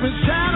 And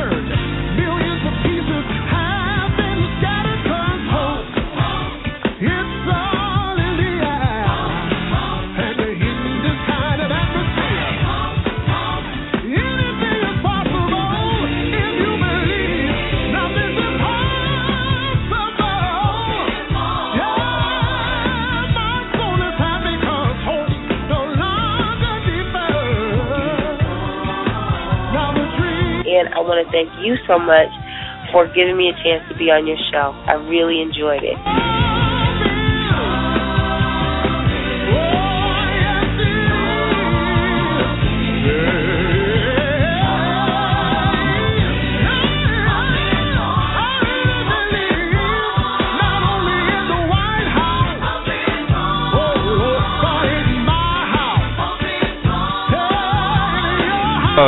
thank you so much for giving me a chance to be on your show. I really enjoyed it.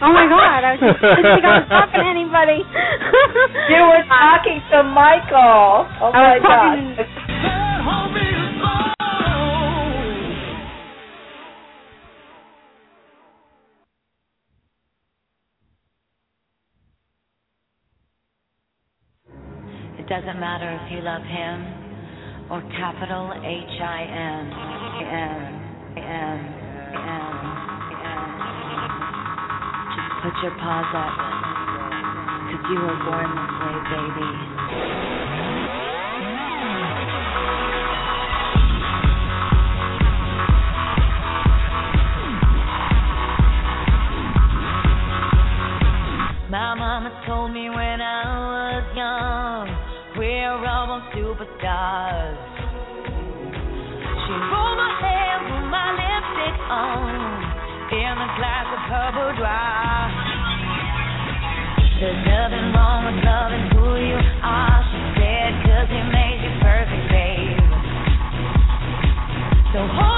Oh my god, I was just didn't think I was talking to anybody. You were talking to Michael. Oh I my was God. It doesn't matter if you love him or capital H I M M M M M. put your paws up, cause you were born this way, baby. My mama told me when I was young, we're all born superstars. She rolled my hair, put my lipstick on, in a glass her boudoir. There's nothing wrong with loving who you are, she said, cause he made you perfect, babe. So hold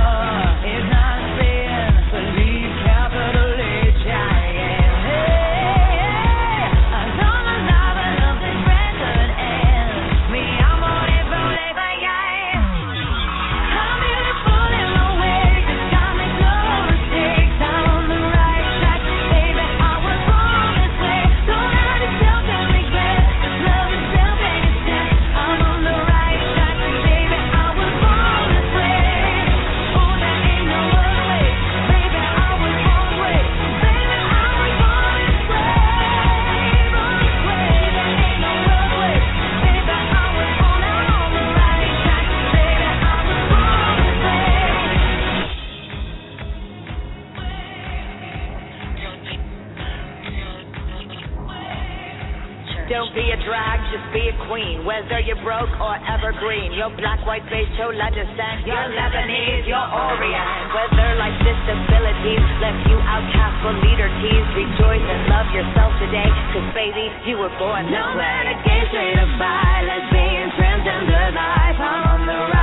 Don't be a drag, just be a queen. Whether you're broke or evergreen, you're black, white, beige, chola descent, you're Lebanese, you're Orient. Whether life's disabilities left you outcast for leader tease, rejoice and love yourself today, cause baby, you were born this way. No matter gay, straight or bi, lesbian, transgender life, I'm on the right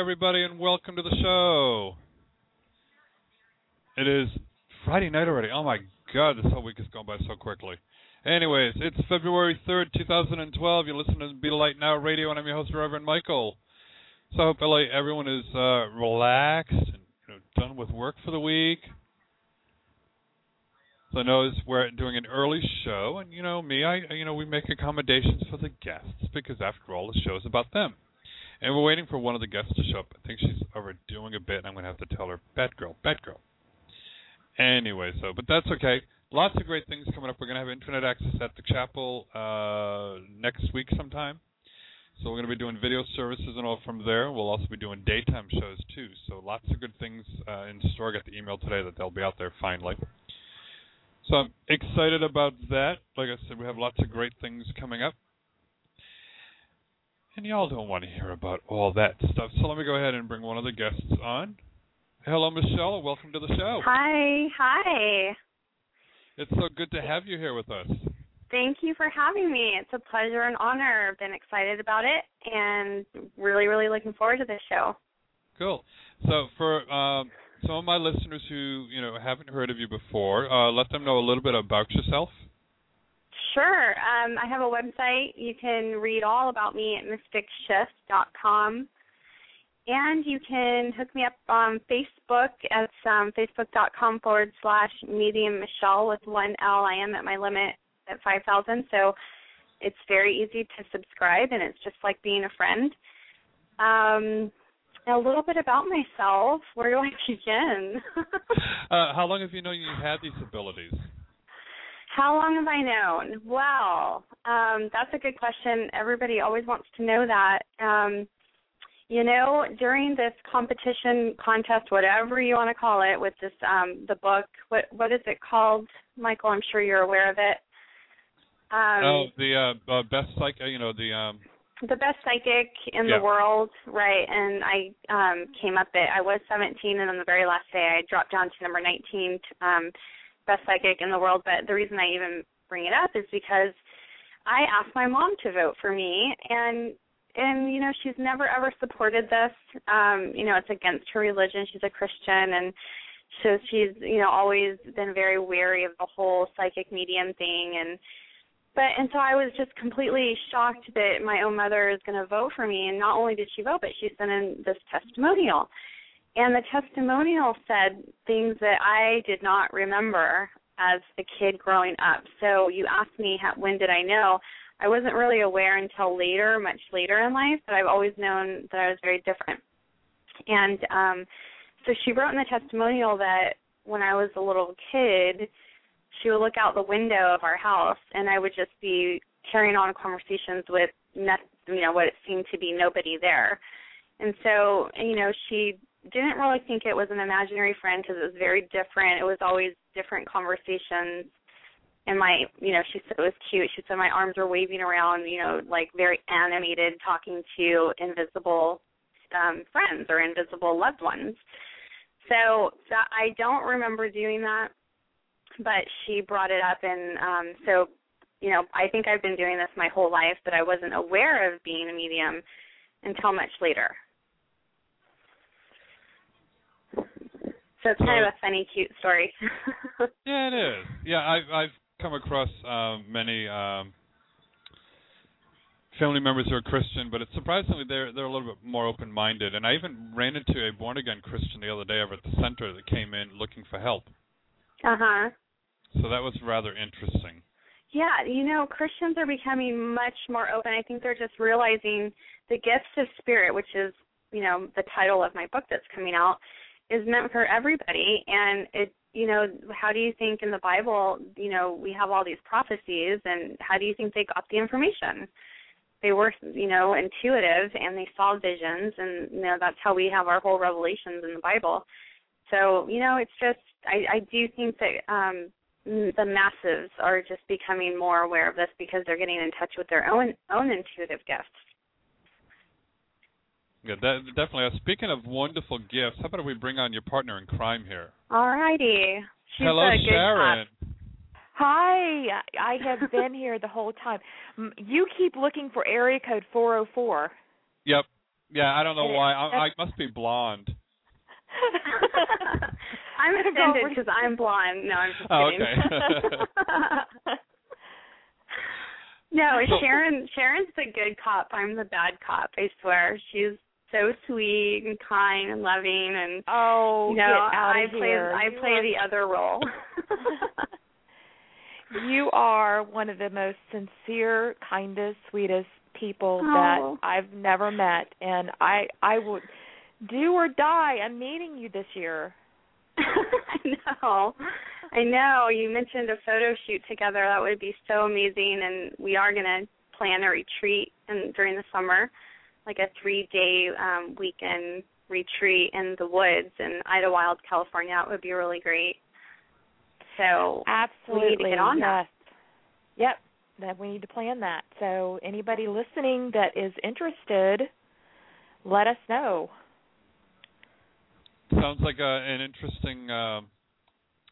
everybody, and welcome to the show. It is Friday night already. Oh, my God, this whole week has gone by so quickly. Anyways, it's February 3rd, 2012. You're listening to Be Light Now Radio, and I'm your host, Reverend Michael. So I hope LA, everyone is uh, relaxed and you know, done with work for the week. So I know we're doing an early show, and you know me, I you know we make accommodations for the guests because after all, the show's about them. And we're waiting for one of the guests to show up. I think she's overdoing a bit, and I'm going to have to tell her, Batgirl, Batgirl. Anyway, so, but that's okay. Lots of great things coming up. We're going to have internet access at the chapel uh, next week sometime. So we're going to be doing video services and all from there. We'll also be doing daytime shows too. So lots of good things uh, in store. I got the email today that they'll be out there finally. So I'm excited about that. Like I said, we have lots of great things coming up. And y'all don't want to hear about all that stuff. So let me go ahead and bring one of the guests on. Hello, Michele. Welcome to the show. Hi, hi. It's so good to have you here with us. Thank you for having me. It's a pleasure and honor. I've been excited about it and really, really looking forward to this show. Cool. So for um, some of my listeners who you know haven't heard of you before, uh, let them know a little bit about yourself. Sure. Um, I have a website. You can read all about me at mysticshift.com. And you can hook me up on Facebook. It's um, facebook.com forward slash medium Michele with one L. I am at my limit at 5,000. So it's very easy to subscribe, and it's just like being a friend. Um, a little bit about myself. Where do I begin? uh, how long have you known you had these abilities? How long have I known? Well, um, that's a good question. Everybody always wants to know that. Um, You know, during this competition contest, whatever you want to call it, with this um the book, what what is it called, Michael? I'm sure you're aware of it. Um, oh, the uh, uh, best psych. uh, You know the um. the best psychic in Yeah. the world, right? And I um came up it. I was 17, and on the very last day, I dropped down to number 19, um, best psychic in the world. But the reason I even bring it up is because I asked my mom to vote for me, and and you know she's never ever supported this. Um, you know it's against her religion. She's a Christian, and so she's you know always been very wary of the whole psychic medium thing and but and so I was just completely shocked that my own mother is going to vote for me. And not only did she vote, but she sent in this testimonial. And the testimonial said things that I did not remember as a kid growing up. So you asked me how, when did I know? I wasn't really aware until later, much later in life, but I've always known that I was very different. And um so she wrote in the testimonial that when I was a little kid, she would look out the window of our house and I would just be carrying on conversations with you know what it seemed to be nobody there. And so, you know, she didn't really think it was an imaginary friend because it was very different. It was always different conversations. And my, you know, she said it was cute. She said my arms were waving around, you know, like very animated, talking to invisible um friends or invisible loved ones. So I don't remember doing that but she brought it up and um so you know i think i've been doing this my whole life but i wasn't aware of being a medium until much later so it's kind of a funny cute story Yeah, it is. Yeah, I've I've come across um, many um, family members who are Christian, but it's surprisingly they're they're a little bit more open minded. And I even ran into a born again Christian the other day over at the center that came in looking for help. uh-huh So that was rather interesting. yeah you know christians are becoming much more open i think they're just realizing the gifts of spirit which is you know the title of my book that's coming out is meant for everybody. And it you know how do you think in the bible you know we have all these prophecies and how do you think they got the information? They were you know intuitive and they saw visions and you know that's how we have our whole revelations in the bible. So you know it's just i i do think that um the masses are just becoming more aware of this because they're getting in touch with their own own intuitive gifts Yeah, that, definitely. Uh, speaking of wonderful gifts, how about we bring on your partner in crime here? all righty She's Hello, a Sharon. cop. Hi, I have been here the whole time. You keep looking for area code 404. Yep. Yeah, I don't know it- why. I, I must be blonde. I'm offended because I'm blonde. No, I'm just Oh, kidding. okay. no, Sharon. Sharon's the good cop. I'm the bad cop. I swear. She's so sweet and kind and loving, and oh, you know, I play here. I play the other role. you are one of the most sincere, kindest, sweetest people Oh. that I've never met, and I I would do or die. I'm meeting you this year. I know. I know. You mentioned a photo shoot together. That would be so amazing and we are gonna plan a retreat in during the summer, like a three day um weekend retreat in the woods in Idyllwild, California. That would be really great. So Absolutely. we need to get on that. Yep. That we need to plan that. So anybody listening that is interested, let us know. Sounds like uh, an interesting um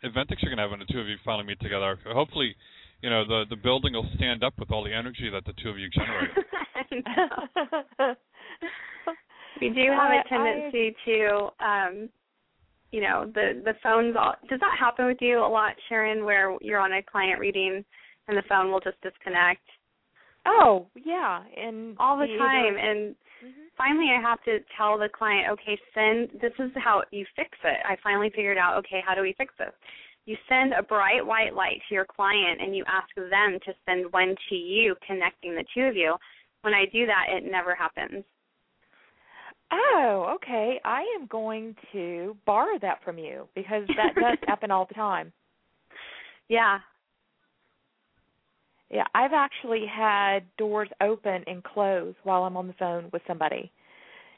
event that you're going to have when the two of you finally meet together. Hopefully, you know the the building will stand up with all the energy that the two of you generate. We do have a tendency to um you know the the phones all does that happen with you a lot sharon where you're on a client reading and the phone will just disconnect? Oh, yeah, and all the time and Mhm. finally i have to tell the client okay send this is how you fix it. I finally figured out okay how do we fix this? You send a bright white light to your client and you ask them to send one to you connecting the two of you. When i do that it never happens Oh, okay. I am going to borrow that from you because that does happen all the time. yeah Yeah, I've actually had doors open and close while I'm on the phone with somebody.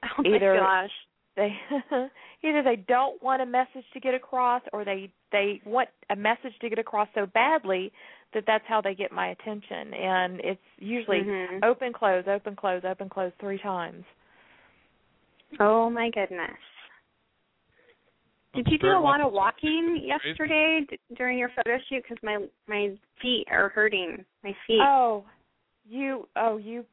Oh my Either- gosh. they either they don't want a message to get across or they they want a message to get across so badly that that's how they get my attention and it's usually Mhm. open close open close open close three times Oh my goodness. Did you do a lot of walking yesterday d- during your photo shoot? Because my my feet are hurting. My feet. oh you oh you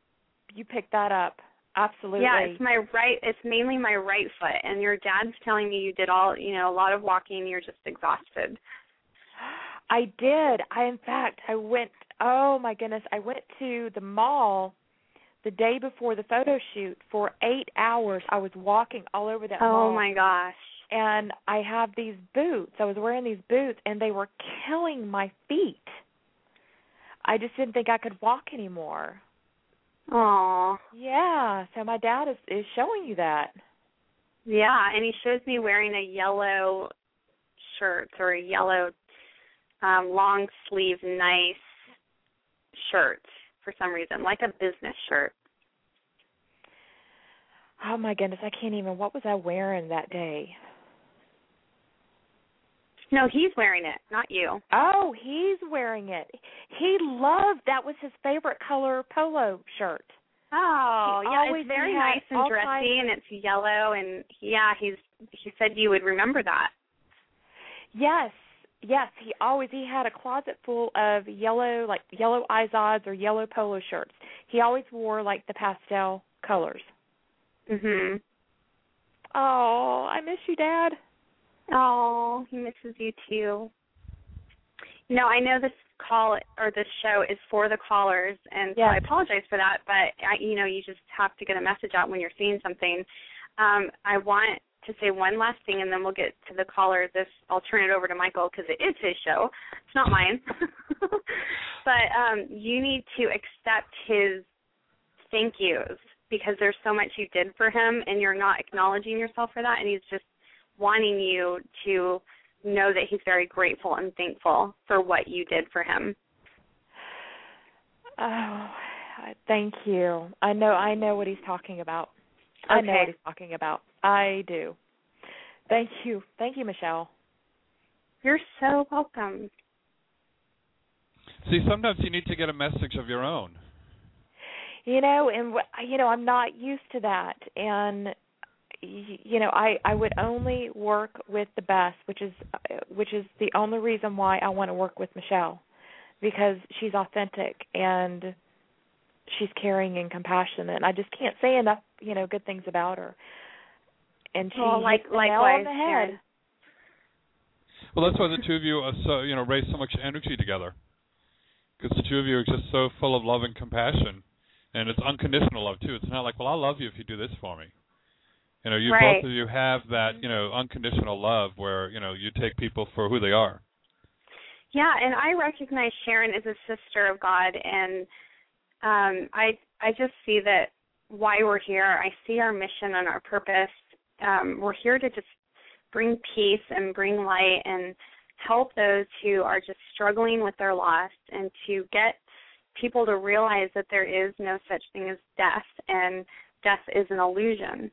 you picked that up absolutely Yeah, it's my right. It's mainly my right foot, and your dad's telling me you did all, you know, a lot of walking. You're just exhausted. I did. I in fact I went oh my goodness, I went to the mall the day before the photo shoot for 8 hours. I was walking all over that mall. Oh my gosh. And I have these boots. I was wearing these boots and they were killing my feet. I just didn't think I could walk anymore. Oh. Yeah, so my dad is is showing you that. Yeah, and he shows me wearing a yellow shirt or a yellow um long sleeve nice shirt for some reason, like a business shirt. Oh my goodness, I can't even what was I wearing that day? No, he's wearing it, not you. Oh, he's wearing it. He loved that was his favorite color polo shirt. Oh, He yeah, it's very nice and dressy kinds and it's yellow and yeah, he's he said you would remember that. Yes, yes. He always he had a closet full of yellow, like yellow Izods or yellow polo shirts. He always wore like the pastel colors. Mhm. Oh, I miss you, Dad. Oh, he misses you too. No, I know this call or this show is for the callers, and so I apologize for that. But I, you know, you just have to get a message out when you're seeing something. Um, I want to say one last thing, and then we'll get to the callers. This I'll turn it over to Michael because it is his show. It's not mine. but um, you need to accept his thank yous because there's so much you did for him, and you're not acknowledging yourself for that, and he's just wanting you to know that he's very grateful and thankful for what you did for him. Oh, thank you. I know I know what he's talking about. I know what he's talking about. I do. Thank you. Thank you, Michele. You're so welcome. See, sometimes you need to get a message of your own. You know, and wh- you know, I'm not used to that and y- you know, I I would only work with the best, which is uh, which is the only reason why I want to work with Michele because she's authentic and she's caring and compassionate. and I just can't say enough, you know, good things about her. And she Well, like hit the on the Sharon. head. Well, that's why the two of you are so you know raise so much energy together, because the two of you are just so full of love and compassion, and it's unconditional love too. It's not like, well, I'll love you if you do this for me. You know, you Right. both of you have that you know unconditional love where you know you take people for who they are. Yeah, and I recognize Sharon as a sister of God and um I I just see that why we're here. I see our mission and our purpose. Um we're here to just bring peace and bring light and help those who are just struggling with their loss and to get people to realize that there is no such thing as death and death is an illusion.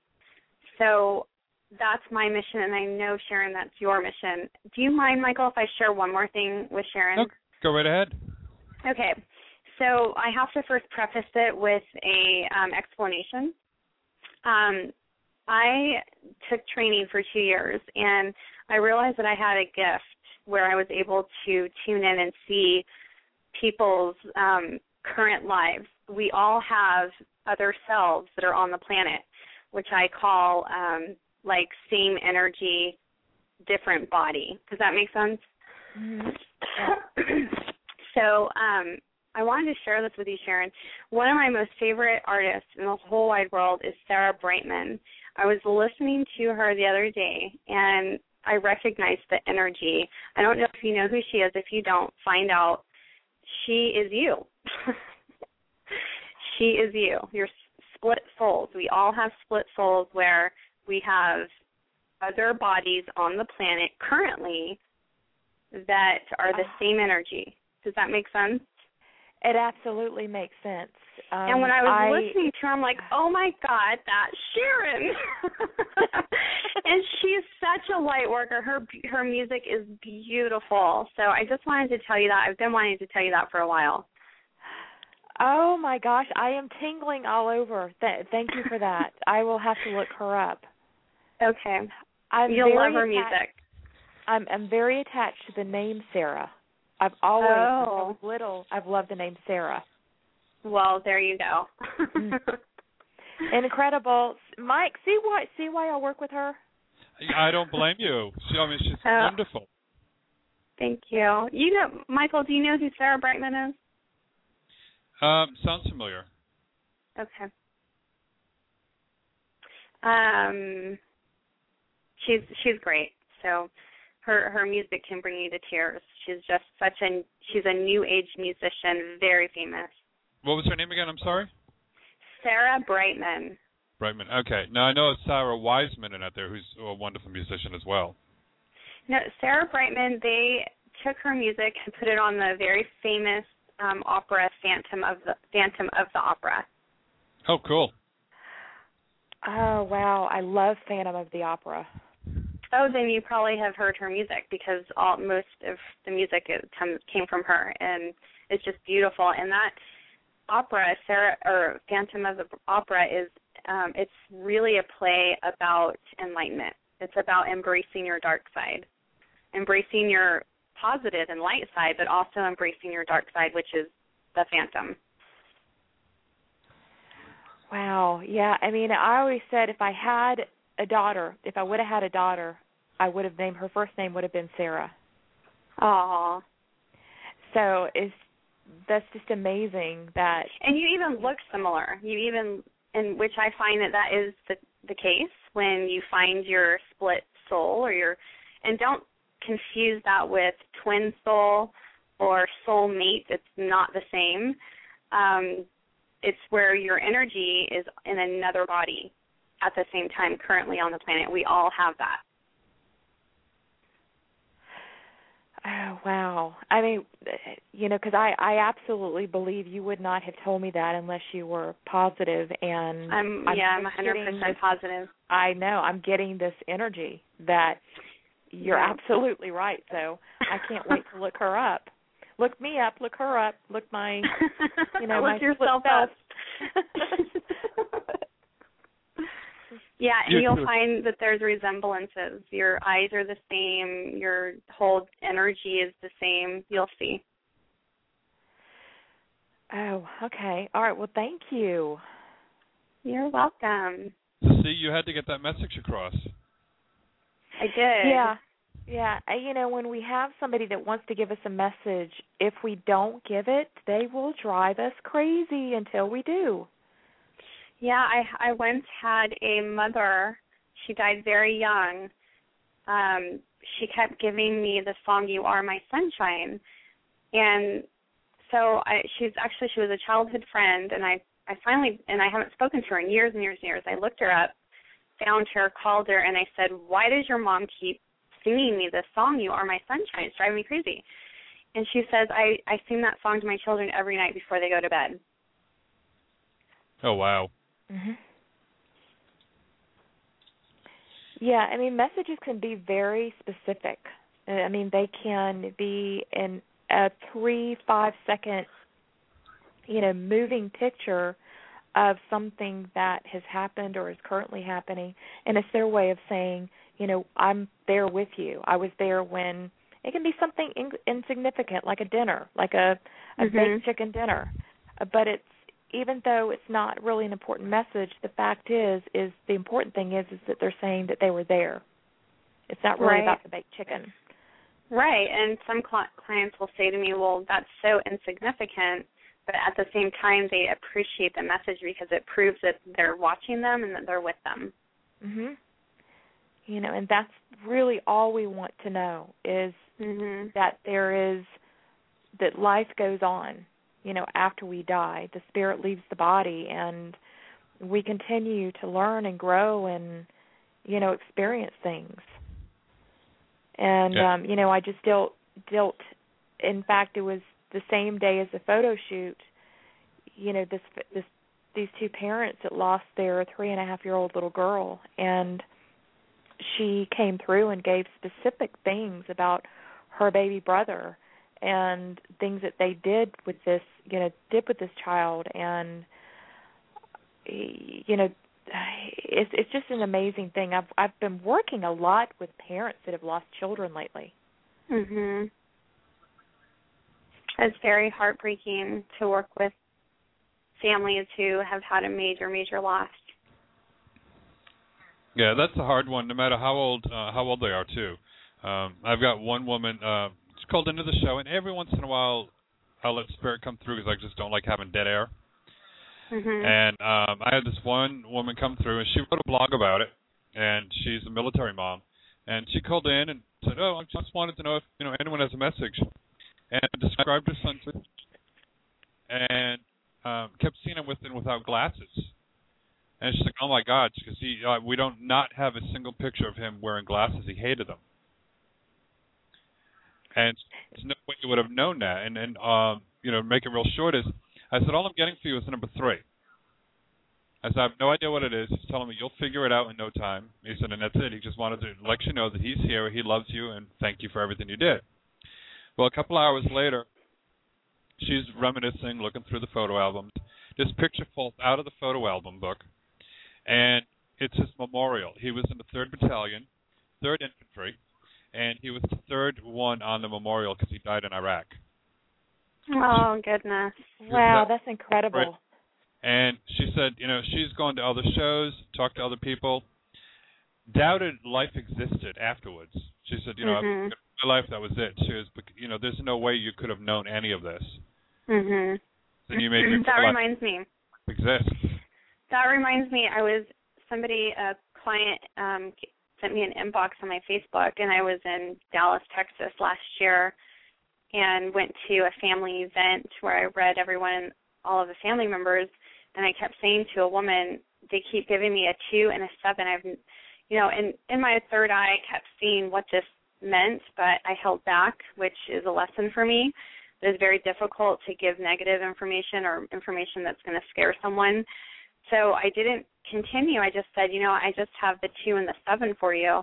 So that's my mission and I know Sharon that's your mission. Do you mind Michael if I share one more thing with Sharon? No, go right ahead. Okay. So I have to first preface it with a um, explanation. Um, I took training for two years, and I realized that I had a gift where I was able to tune in and see people's um, current lives. We all have other selves that are on the planet, which I call um, like same energy, different body. Does that make sense? so um, I wanted to share this with you, Sharon. One of my most favorite artists in the whole wide world is Sarah Brightman. I was listening to her the other day, and I recognized the energy. I don't know if you know who she is. If you don't, find out. She is you. she is you. You're split souls. We all have split souls where we have other bodies on the planet currently that are the ah. same energy. Does that make sense? It absolutely makes sense. Um, and when I was I, listening to her, I'm like, oh my God, that's Sharon. and she's such a light worker. Her her music is beautiful. So I just wanted to tell you that. I've been wanting to tell you that for a while. Oh my gosh, I am tingling all over. Th- thank you for that. I will have to look her up. Okay. I'm You'll love her atta- music. I'm I'm very attached to the name Sarah. I've always Oh. since I was little I've loved the name Sarah. Well, there you go. Mm. Incredible. Mike, see why see why I work with her? I don't blame you. She, I mean, she's Oh. wonderful. Thank you. You know, Michael, do you know who Sarah Brightman is? Um, sounds familiar. Okay. Um, she's she's great. So her her music can bring you to tears. She's just such a she's a new age musician, very famous. What was her name again? I'm sorry. Sarah Brightman. Brightman. Okay. Now I know Sarah Wiseman in out there, who's a wonderful musician as well. No, Sarah Brightman. They took her music and put it on the very famous um, opera Phantom of the Phantom of the Opera. Oh, cool. Oh wow, I love Phantom of the Opera. Oh, then you probably have heard her music because all most of the music it come, came from her, and it's just beautiful. And that opera, Sarah or Phantom of the Opera, is um, it's really a play about enlightenment. It's about embracing your dark side, embracing your positive and light side, but also embracing your dark side, which is the Phantom. Wow. Yeah, I mean, I always said if I had a daughter, if I would have had a daughter, I would have named her first name would have been Sarah. Aww. So it's that's just amazing that And you even look similar. You even, in which I find that that is the the case when you find your split soul or your, and don't confuse that with twin soul or soul mate. It's not the same. Um, it's where your energy is in another body at the same time currently on the planet. We all have that. Oh wow! I mean, you know, because I I absolutely believe you would not have told me that unless you were positive, and I'm, yeah, I'm just 100% getting positive. I know I'm getting this energy that you're Yeah. absolutely right. So I can't wait to look her up. Look me up. Look her up. Look my you know Look my yourself up. self. Yeah, and You you'll find that there's resemblances. Your eyes are the same, your whole energy is the same. You'll see. oh, okay. All right. Well, thank you. You're welcome. See, you had to get that message across. I did. Yeah. Yeah, I- you know, when we have somebody that wants to give us a message, if we don't give it, they will drive us crazy until we do. Yeah, I I once had a mother. She died very young. Um, she kept giving me the song "You Are My Sunshine," and so I she's actually she was a childhood friend, and I I finally and I haven't spoken to her in years and years and years. I looked her up, found her, called her, and I said, "Why does your mom keep singing me this song? You Are My Sunshine. It's driving me crazy." And she says, "I I sing that song to my children every night before they go to bed." Oh wow. Hmm Yeah, I mean, messages can be very specific. Uh, I mean, they can be in a three, five second, you know, moving picture of something that has happened or is currently happening, and it's their way of saying, you know, I'm there with you. I was there when it can be something in- insignificant, like a dinner, like a a Mhm. baked chicken dinner, Uh, but it's even though it's not really an important message, the fact is is the important thing is is that they're saying that they were there. It's not really Right. about the baked chicken. Right, and some cli- clients will say to me, "Well, that's so insignificant," but at the same time, they appreciate the message because it proves that they're watching them and that they're with them. Mhm. You know, and that's really all we want to know is Mhm. that there is that life goes on you know after we die the spirit leaves the body and we continue to learn and grow and you know experience things and Yeah. um you know i just dealt dealt in fact it was the same day as the photo shoot you know this this these two parents that lost their three and a half year old little girl and she came through and gave specific things about her baby brother and things that they did with this you know did with this child and you know it's it's just an amazing thing i've i've been working a lot with parents that have lost children lately Mhm. It's very heartbreaking to work with families who have had a major, major loss. Yeah, that's a hard one. No matter how old uh, how old they are too. Um, I've got one woman. Uh, she's called into the show, and every once in a while, I'll let spirit come through because I just don't like having dead air. Mhm. And um, I had this one woman come through, and she wrote a blog about it. And she's a military mom, and she called in and said, "Oh, I just wanted to know if you know anyone has a message," and described her son to, and um, kept seeing him with and without glasses. And she's like, "Oh my God!" Because he, uh, we don't not have a single picture of him wearing glasses. He hated them, and there's no way you would have known that. And and um, you know, make it real short is, I said, all I'm getting for you is number three. I said, I have no idea what it is. He's telling me you'll figure it out in no time. He said, and that's it. He just wanted to let you know that he's here, he loves you, and thank you for everything you did. Well, a couple hours later, she's reminiscing, looking through the photo albums. This picture falls out of the photo album book, and it's his memorial. He was in the 3rd Battalion, 3rd Infantry, and he was the third one on the memorial because he died in Iraq. Oh goodness. wow that's incredible. And she said, you know, she's gone to other shows, talked to other people, doubted life existed afterwards. She said, you know, Mhm. my life that was it. She was, you know, there's no way you could have known any of this. Mhm. Then you made that reminds me. exists. That reminds me. I was somebody a client um sent me an inbox on my Facebook, and I was in Dallas, Texas last year, and went to a family event where I read everyone, all of the family members, and I kept saying to a woman, they keep giving me a two and a seven. I've, you know, and in my third eye, I kept seeing what this meant, but I held back, which is a lesson for me. It is very difficult to give negative information or information that's going to scare someone. So I didn't continue. I just said, you know, I just have the two and the seven for you.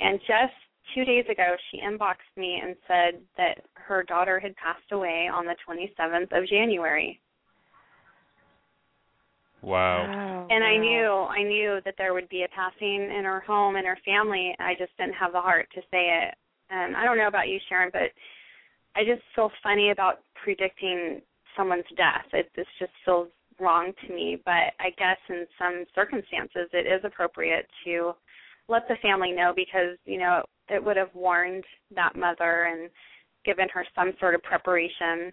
And just two days ago, she inboxed me and said that her daughter had passed away on the 27th of January. Wow. Wow, And I knew, I knew that there would be a passing in her home and her family. I just didn't have the heart to say it. And I don't know about you, Sharon, but I just feel funny about predicting someone's death. It this just feels wrong to me. But I guess in some circumstances, it is appropriate to let the family know because you know it would have warned that mother and given her some sort of preparation.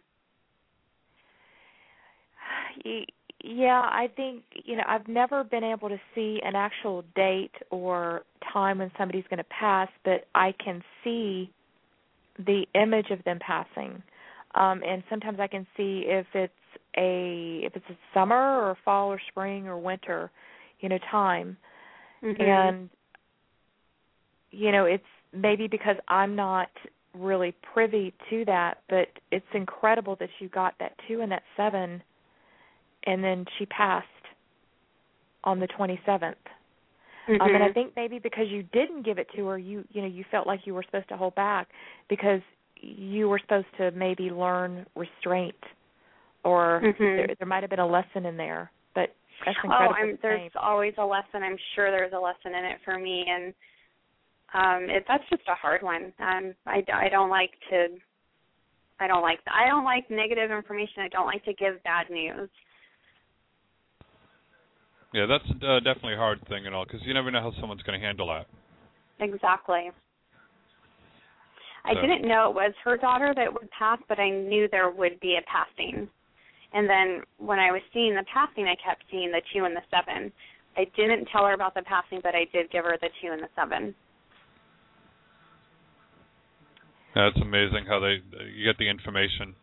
Yeah, I think you know I've never been able to see an actual date or time when somebody's going to pass, but I can see the image of them passing, um, and sometimes I can see if it's a if it's a summer or fall or spring or winter, you know, time, Mhm. and you know it's maybe because I'm not really privy to that, but it's incredible that you got that two and that seven and then she passed on the 27th. Um, and I Mhm. think maybe because you didn't give it to her, you you know you felt like you were supposed to hold back because you were supposed to maybe learn restraint, or Mhm. there, there might have been a lesson in there. But that's Oh, incredible. I'm, there's think. always a lesson. I'm sure there's a lesson in it for me, and um, it, that's just a hard one. Um, I, I don't like to. I don't like I don't like negative information. I don't like to give bad news. Yeah, that's uh, definitely a hard thing and all because you never know how someone's going to handle that. Exactly. I So- didn't know it was her daughter that would pass, but I knew there would be a passing. And then when I was seeing the passing, I kept seeing the two and the seven. I didn't tell her about the passing, but I did give her the two and the seven. That's amazing how they you get the information.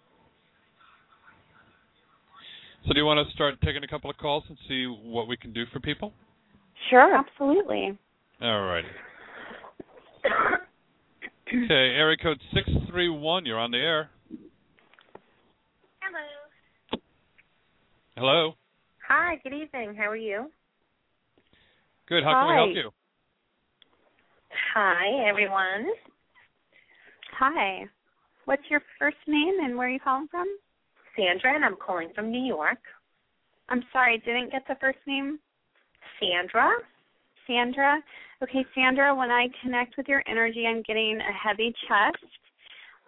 So do you want to start taking a couple of calls and see what we can do for people? Sure. Absolutely. All righty. Okay, area code six three one. You're on the air. Hello. Hello. Hi, good evening. How are you? Good. How can we help you? Hi, everyone. Hi. What's your first name and where are you calling from? Sandra, and I'm calling from New York. I'm sorry, I didn't get the first name. Sandra? Sandra. Okay, Sandra, when I connect with your energy, I'm getting a heavy chest.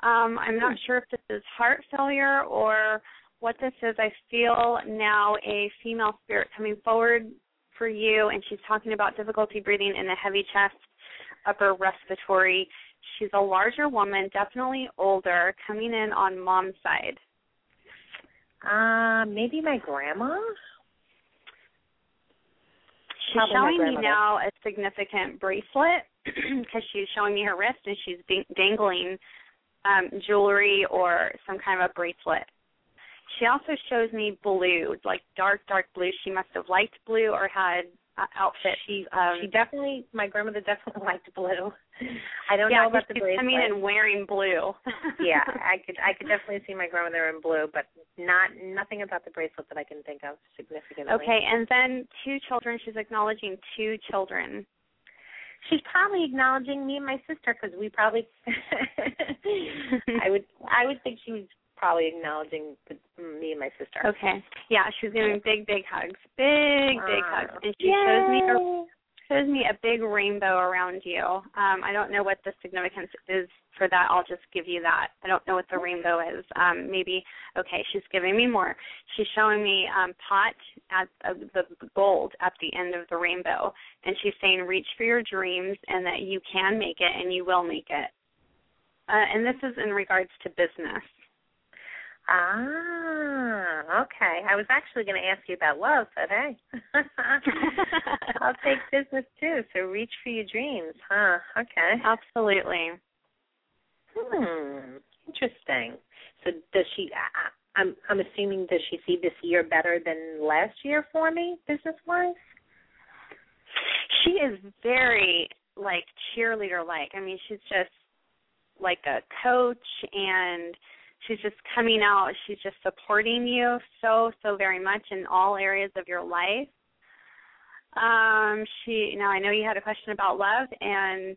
Um, I'm not sure if this is heart failure or what this is. I feel now a female spirit coming forward for you, and she's talking about difficulty breathing in a heavy chest, upper respiratory. She's a larger woman, definitely older, coming in on mom's side. Uh, maybe my grandma? She's Probably showing me now a significant bracelet because she's showing me her wrist and she's dang- dangling um, jewelry or some kind of a bracelet. She also shows me blue, like dark, dark blue. She must have liked blue or had uh, outfit. She um, she definitely my grandmother definitely liked blue. I don't yeah, know about the she's I mean, in wearing blue. yeah, I could I could definitely see my grandmother in blue, but not nothing about the bracelet that I can think of significantly. Okay, and then two children. She's acknowledging two children. She's probably acknowledging me and my sister because we probably. I would I would think she was probably acknowledging the, me and my sister. Okay. Yeah, she's giving big, big hugs. Big, big Uh, hugs. And she shows me a shows me a big rainbow around you. Um, I don't know what the significance is for that. I'll just give you that. I don't know what the rainbow is. Um, maybe okay, she's giving me more. She's showing me um pot at uh, the gold at the end of the rainbow and she's saying reach for your dreams and that you can make it and you will make it. Uh, and this is in regards to business. Ah, okay. I was actually going to ask you about love, but hey, I'll take business too. So reach for your dreams, huh? Okay. Absolutely. Hmm. Interesting. So does she? I, I'm I'm assuming does she see this year better than last year for me, business wise? she is very like cheerleader like. I mean, she's just like a coach and she's just coming out, she's just supporting you so so very much in all areas of your life. Um she now I know you had a question about love and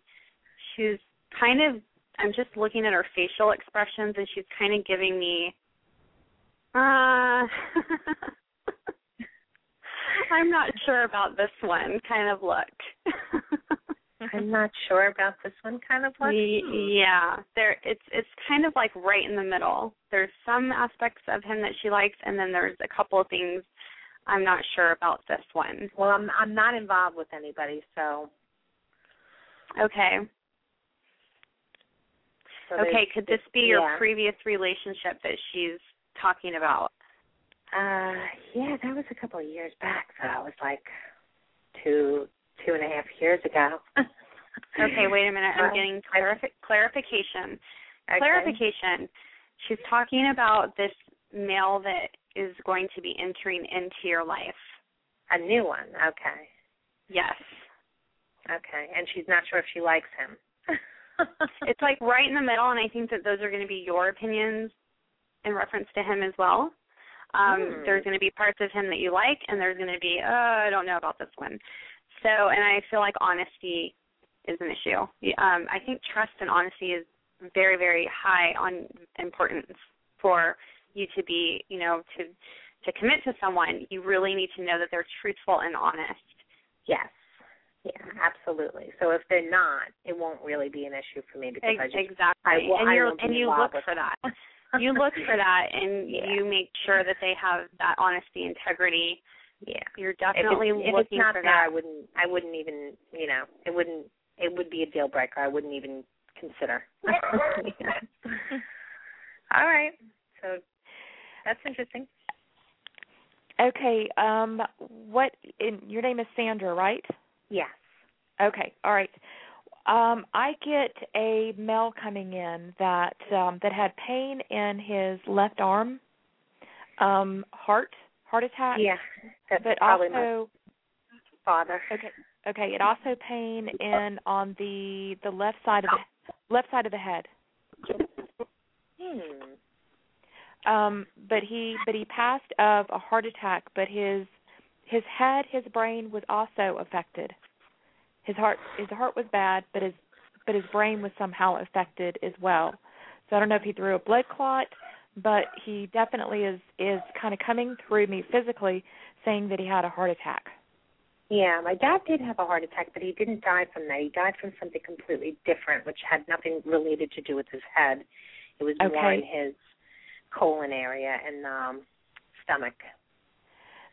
she's kind of I'm just looking at her facial expressions and she's kind of giving me uh I'm not sure about this one kind of look. I'm not sure about this one. Kind of like yeah, there it's it's kind of like right in the middle. There's some aspects of him that she likes, and then there's a couple of things I'm not sure about this one. Well, I'm I'm not involved with anybody, so Okay, so okay. Could this be your yeah. previous relationship that she's talking about? Uh, yeah, that was a couple of years back. So it was like two two and a half years ago. Okay, wait a minute. I'm Uh, getting clarifi- clarification. Okay. Clarification. She's talking about this male that is going to be entering into your life. A new one. Okay. Yes. Okay. And she's not sure if she likes him. it's like right in the middle and i think that those are going to be your opinions in reference to him as well um Hmm. there's going to be parts of him that you like and there's going to be oh, i don't know about this one so and i feel like honesty is an issue um i think trust and honesty is very very high on importance for you to be you know to to commit to someone you really need to know that they're truthful and honest yes. Yeah, absolutely. So if they're not, it won't really be an issue for me because I Ex- just exactly I and I you're and you look for that you look for that and Yeah. you make sure that they have that honesty integrity Yeah. you're If it's, definitely if it's looking not for there, that I wouldn't. I wouldn't even. You know, it wouldn't. It would be a deal breaker. I wouldn't even consider. All right. So that's interesting. Okay. Um, what? In, your name is Sandra, right? Yes. Okay. All right. Um, I get a male coming in that um, that had pain in his left arm, um, heart heart attack. Yeah. That's but probably also my father. okay. Okay. It also pain in on the the left side of the left side of the head. Hmm. Um, but he but he passed of a heart attack. But his his head, his brain was also affected. His heart his heart was bad, but his but his brain was somehow affected as well. So I don't know if he threw a blood clot, but he definitely is is kind of coming through me physically, saying that he had a heart attack. Yeah, my dad did have a heart attack, but he didn't die from that. He died from something completely different, which had nothing related to do with his head. It was more in his colon area and um stomach.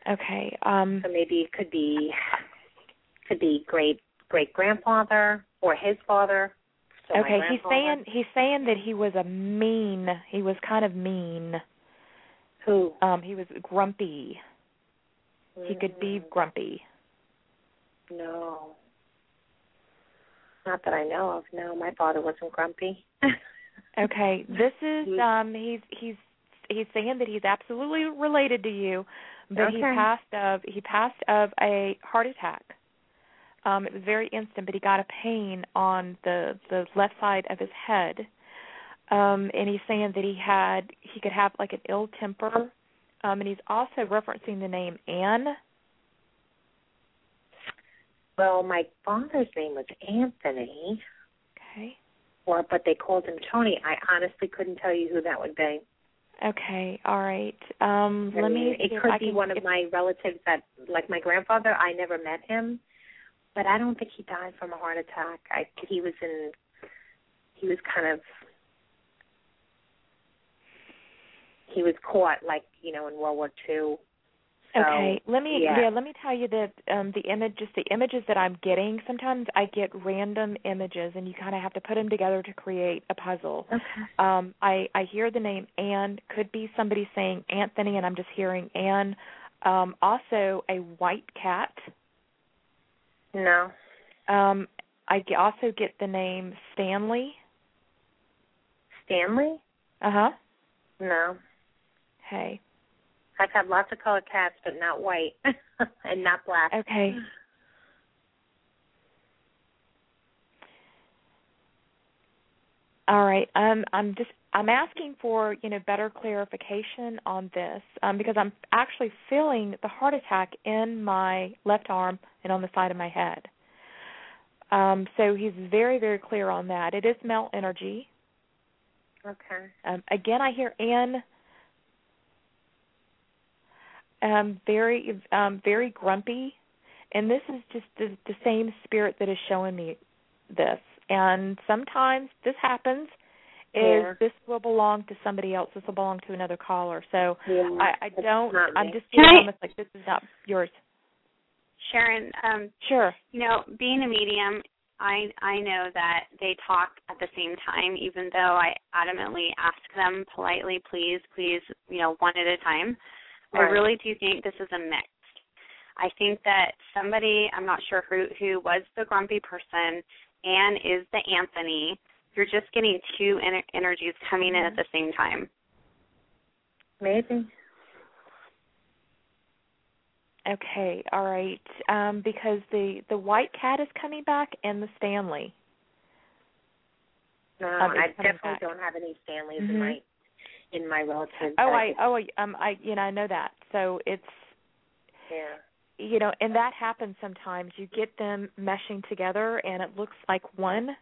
Okay. Um So maybe it could be could be great great grandfather or his father. So okay, he's saying he's saying that he was a mean. He was kind of mean. who Um he was grumpy. He could be Mm, grumpy. No. Not that I know of. No, my father wasn't grumpy. Okay, this is um he's he's he's saying that he's absolutely related to you, but he passed of he passed of a heart attack. Um it was very instant, but he got a pain on the the left side of his head. Um and he's saying that he had he could have like an ill temper. Um and he's also referencing the name Anne. well, my father's name was Anthony, Okay. or but they called him Tony. I honestly couldn't tell you who that would be. Okay, all right. Um I let mean, me it could be can- one of my relatives that like my grandfather, I never met him, but I don't think he died from a heart attack. I he was in he was kind of he was caught like, you know, in World War Two. So, Okay, let me yeah. yeah. let me tell you that um the image just the images that I'm getting sometimes I get random images and you kind of have to put them together to create a puzzle. Okay. Um I I hear the name Anne could be somebody saying Anthony and I'm just hearing Anne. Um also a white cat. No. Um I also get the name Stanley. Stanley? Uh-huh. No. Okay. I've had lots of colored cats, but not white and not black. Okay. All right. Um, I'm just I'm asking for you know better clarification on this um, because I'm actually feeling the heart attack in my left arm and on the side of my head. Um, so he's very very clear on that. It is male energy. Okay. Um, again, I hear Anne. Um, very um, very grumpy, and this is just the, the same spirit that is showing me this. And sometimes this happens. Is Yeah. this will belong to somebody else? This will belong to another caller. So Yeah, I, I don't. I'm me. just Can feeling I- almost like this is not yours. Sharon, um, Sure. you know, being a medium, I I know that they talk at the same time, even though I adamantly ask them politely, please, please, you know, one at a time. I really do think this is a mix. I think that somebody, I'm not sure who who was the grumpy person, and is the Anthony. You're just getting two ener- energies coming in at the same time. Maybe. Okay. All right. Um, because the the white cat is coming back and the Stanley. No, Um, I definitely back. don't have any Stanleys Mhm. in my in my relatives. Oh, that I oh I- um I you know I know that. So it's yeah. you know, and that happens sometimes. You get them meshing together and it looks like one.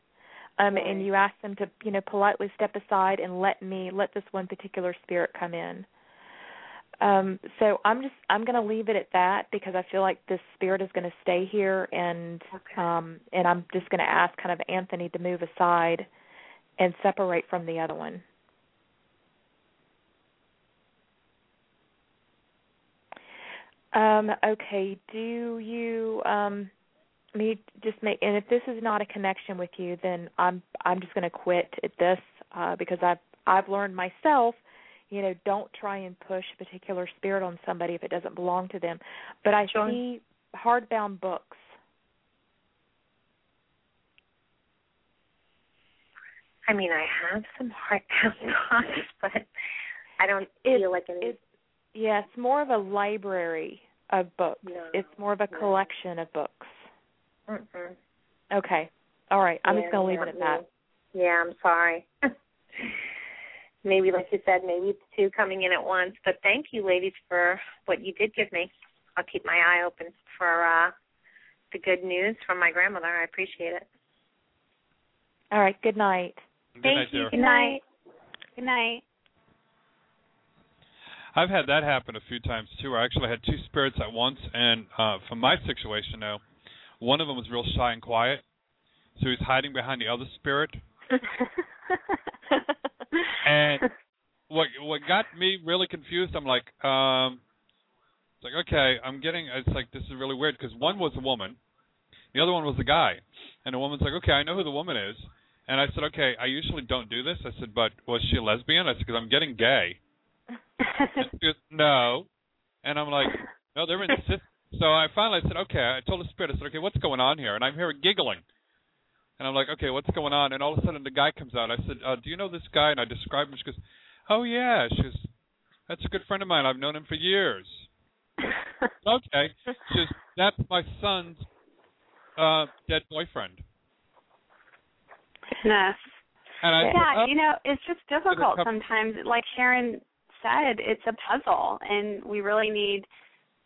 Um Right. and you ask them to, you know, politely step aside and let me let this one particular spirit come in. Um so I'm just I'm going to leave it at that because I feel like this spirit is going to stay here and Okay. um and I'm just going to ask kind of Anthony to move aside and separate from the other one. Um, okay. Do you um me just make and if this is not a connection with you, then I'm I'm just going to quit at this uh because I've I've learned myself, you know, don't try and push a particular spirit on somebody if it doesn't belong to them. But I Sure. see hardbound books. I mean, I have some hardbound books, but I don't It- feel like any. it- Yeah, it's more of a library of books. No, it's more of a no. collection of books. Mm-mm. Okay. All right. I'm Yeah, just going to leave not it at that. me. Yeah, I'm sorry. maybe like you said, maybe it's two coming in at once. But thank you, ladies, for what you did give me. I'll keep my eye open for uh the good news from my grandmother. I appreciate it. All right. Good night. Good Thank night, you. dear. Good night. Good night. I've had that happen a few times too. Where I actually had two spirits at once, and uh from my situation now, one of them was real shy and quiet, so he's hiding behind the other spirit. And what what got me really confused, I'm like, um, it's like okay, I'm getting. It's like this is really weird because one was a woman, the other one was a guy, and the woman's like, okay, I know who the woman is, and I said, okay, I usually don't do this. I said, but was she a lesbian? I said, because I'm getting gay. And she goes, no, and I'm like, no, they're insistent. So I finally said, okay. I told the spirit, I said, okay, what's going on here? And I'm here giggling. And I'm like, okay, what's going on? And all of a sudden the guy comes out. I said, uh, do you know this guy? And I described him. She goes, oh yeah. She goes, that's a good friend of mine. I've known him for years. okay. She goes, that's my son's uh, dead boyfriend. Goodness. And I yeah, oh, you know, it's just difficult sometimes. Like Sharon said, it's a puzzle, and we really need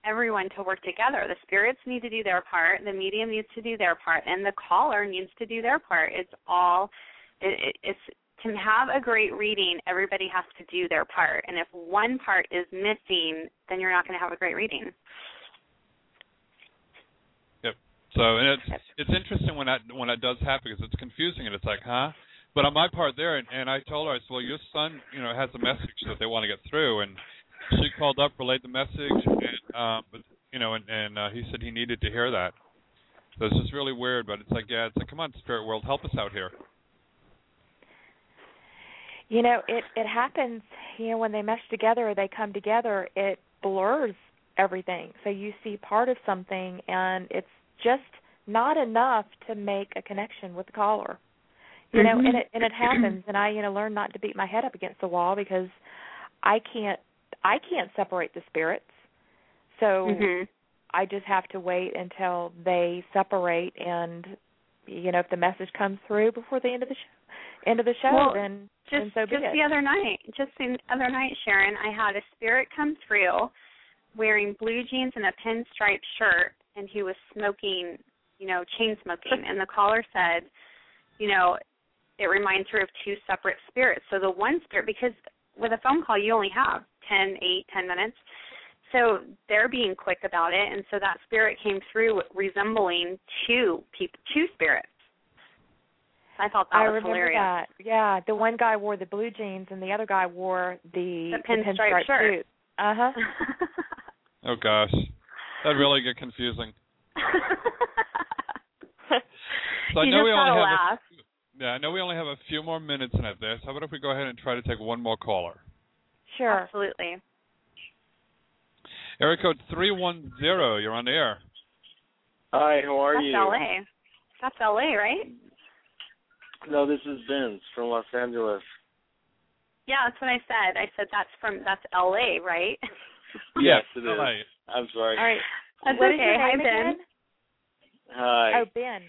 everyone to work together. The spirits need to do their part, the medium needs to do their part, and the caller needs to do their part. It's all, it, it, it's to have a great reading. Everybody has to do their part, and if one part is missing, then you're not going to have a great reading. Yep. So and it's it's interesting when that when that does happen because it's confusing and it's like, huh? But on my part there, and, and I told her, I said, well, your son, you know, has a message that they want to get through, and she called up, relayed the message, and um, but you know, and and uh, he said he needed to hear that. So it's just really weird, but it's like, yeah, it's like, come on, spirit world, help us out here. You know, it it happens. You know, when they mesh together or they come together, it blurs everything. So you see part of something, and it's just not enough to make a connection with the caller. You know, and it and it happens. And I, you know, learn not to beat my head up against the wall because I can't I can't separate the spirits. So Mhm. I just have to wait until they separate and you know if the message comes through before the end of the show end of the show Well, then just then so be just it. the other night just the other night sharon i had a spirit come through wearing blue jeans and a pinstripe shirt and he was smoking you know chain smoking and the caller said you know it reminds her of two separate spirits so the one spirit because with a phone call you only have ten eight ten minutes so they're being quick about it and so that spirit came through resembling two people two spirits i thought that I was remember hilarious that. Yeah, the one guy wore the blue jeans and the other guy wore the, The pinstripe pinstripe shirt. suit. Uh huh. Oh gosh, That'd really get confusing. So I you know just we gotta only have a laugh. Yeah, I know we only have a few more minutes in it there. So how about if we go ahead and try to take one more caller? Sure. Absolutely. Area code three one zero. You're on the air. Hi, how are you? That's you? LA. That's LA, right? No, this is Vince from Los Angeles. Yeah, that's what I said. I said that's from that's LA, right? Yes, it is. LA. I'm sorry. All right. That's What is okay. your Hi, name Ben. again? Hi, Oh, Ben.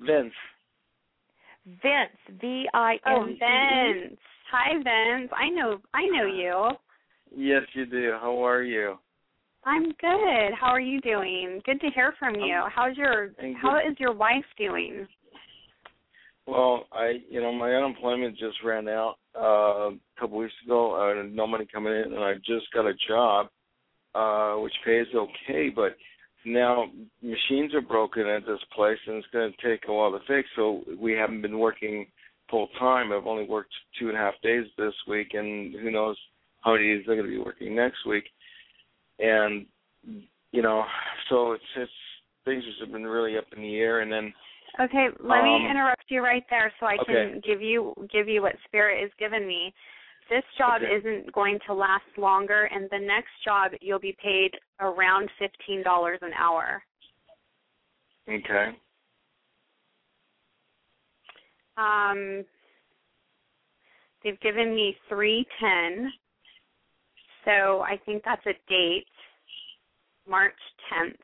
Vince. Vince. V I Oh, N C E. Vince. Hi, Vince. I know I know you. Yes, you do. How are you? I'm good. How are you doing? Good to hear from you. How's your Thank how you. is your wife doing? Well, I, you know, my unemployment just ran out uh, a couple weeks ago. I had no money coming in, and I just got a job, uh, which pays okay, but now machines are broken at this place, and it's going to take a while to fix. So we haven't been working full time. I've only worked two and a half days this week, and who knows how many days I'm going to be working next week. And you know, so it's it's things have been really up in the air, and then Okay, let Um, me interrupt you right there so I can okay. give you give you what spirit has given me. This job Okay. isn't going to last longer and the next job you'll be paid around fifteen dollars an hour. okay. Um they've given me three ten. So I think that's a date. March tenth.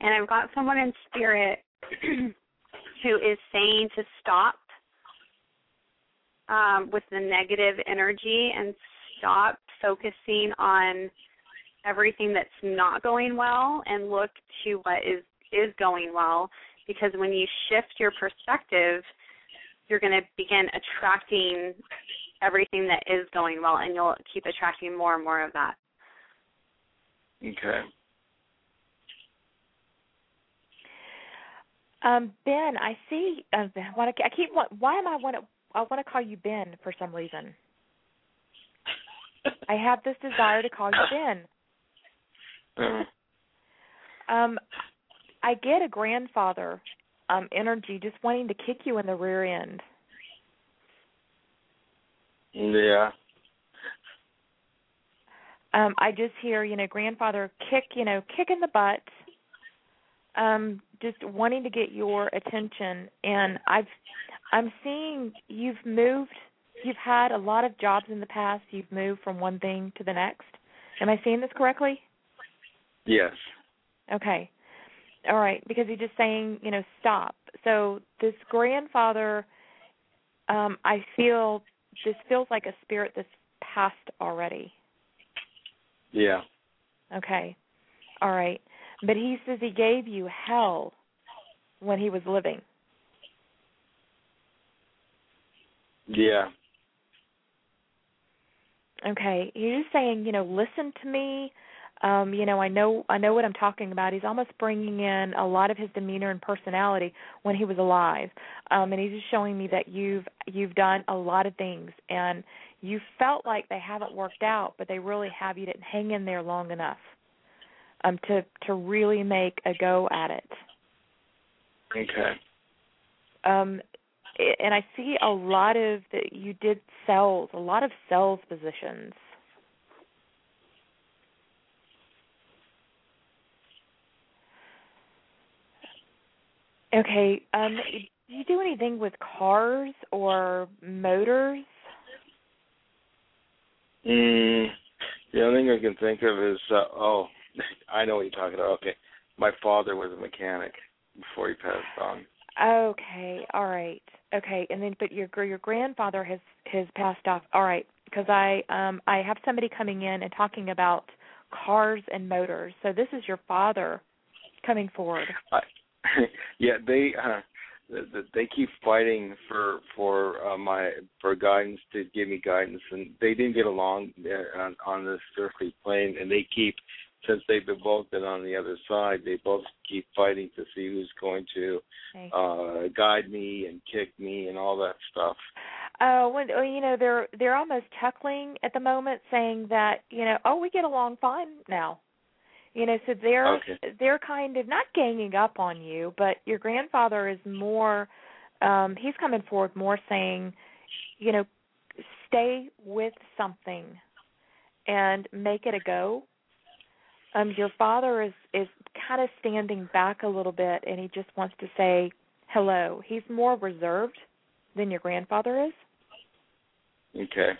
And I've got someone in spirit who is saying to stop um, with the negative energy and stop focusing on everything that's not going well and look to what is is going well because when you shift your perspective you're going to begin attracting everything that is going well and you'll keep attracting more and more of that Okay. Um, Ben, I see. Uh, I want to. I keep. Why am I want to? I want to call you Ben for some reason. I have this desire to call you Ben. Um, I get a grandfather um energy just wanting to kick you in the rear end. yeah. Um, I just hear, you know, grandfather kick, you know, kick in the butt. Um, just wanting to get your attention and I've I'm seeing you've moved you've had a lot of jobs in the past, you've moved from one thing to the next. Am I seeing this correctly? Yes. Okay. All right, because he's just saying, you know, stop. So this grandfather, um, I feel this feels like a spirit that's passed already. Yeah. Okay. All right. But he says he gave you hell when he was living. Yeah. Okay. He's just saying, you know, listen to me. Um, you know, I know I know what I'm talking about. He's almost bringing in a lot of his demeanor and personality when he was alive. Um and he's just showing me that you've you've done a lot of things and you felt like they haven't worked out, but they really have. You didn't hang in there long enough um to to really make a go at it. Okay. um and I see a lot of that you did sales, a lot of sales positions. Okay, um do you do anything with cars or motors? Mm, the only thing I can think of is uh, oh, I know what you're talking about. Okay, my father was a mechanic before he passed on. Okay, all right. Okay, and then but your gr- your grandfather has has passed off. All right, because I um I have somebody coming in and talking about cars and motors. So this is your father coming forward. I, yeah, they uh, th- th- they keep fighting for for uh, my for guidance to give me guidance, and they didn't get along uh, on on this earthly plane, and they keep since they've both been on the other side, they both keep fighting to see who's going to uh guide me and kick me and all that stuff. Oh, when well, you know they're they're almost chuckling at the moment, saying that you know, oh, we get along fine now. You know, so they're Okay. they're kind of not ganging up on you, but your grandfather is more. um He's coming forward more saying, you know, stay with something and make it a go. Um, your father is is kind of standing back a little bit, and he just wants to say hello. He's more reserved than your grandfather is. Okay.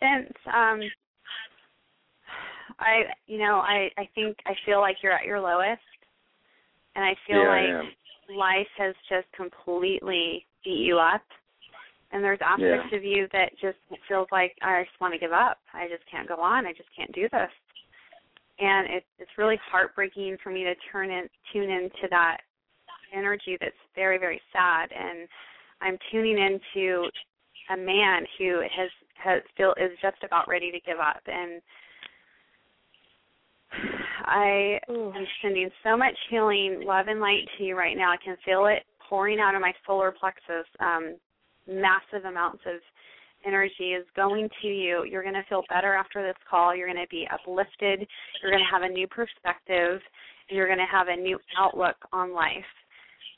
Vince, um, I you know I I think I feel like you're at your lowest, and I feel yeah, like I life has just completely beat you up, and there's aspects of you that just feels like I just want to give up. I just can't go on. I just can't do this, and it, it's really heartbreaking for me to turn in tune into that energy that's very very sad and I'm tuning into a man who has has still is just about ready to give up and I am sending so much healing, love and light to you right now. I can feel it pouring out of my solar plexus. Um massive amounts of energy is going to you. You're going to feel better after this call. You're going to be uplifted. You're going to have a new perspective. You're going to have a new outlook on life.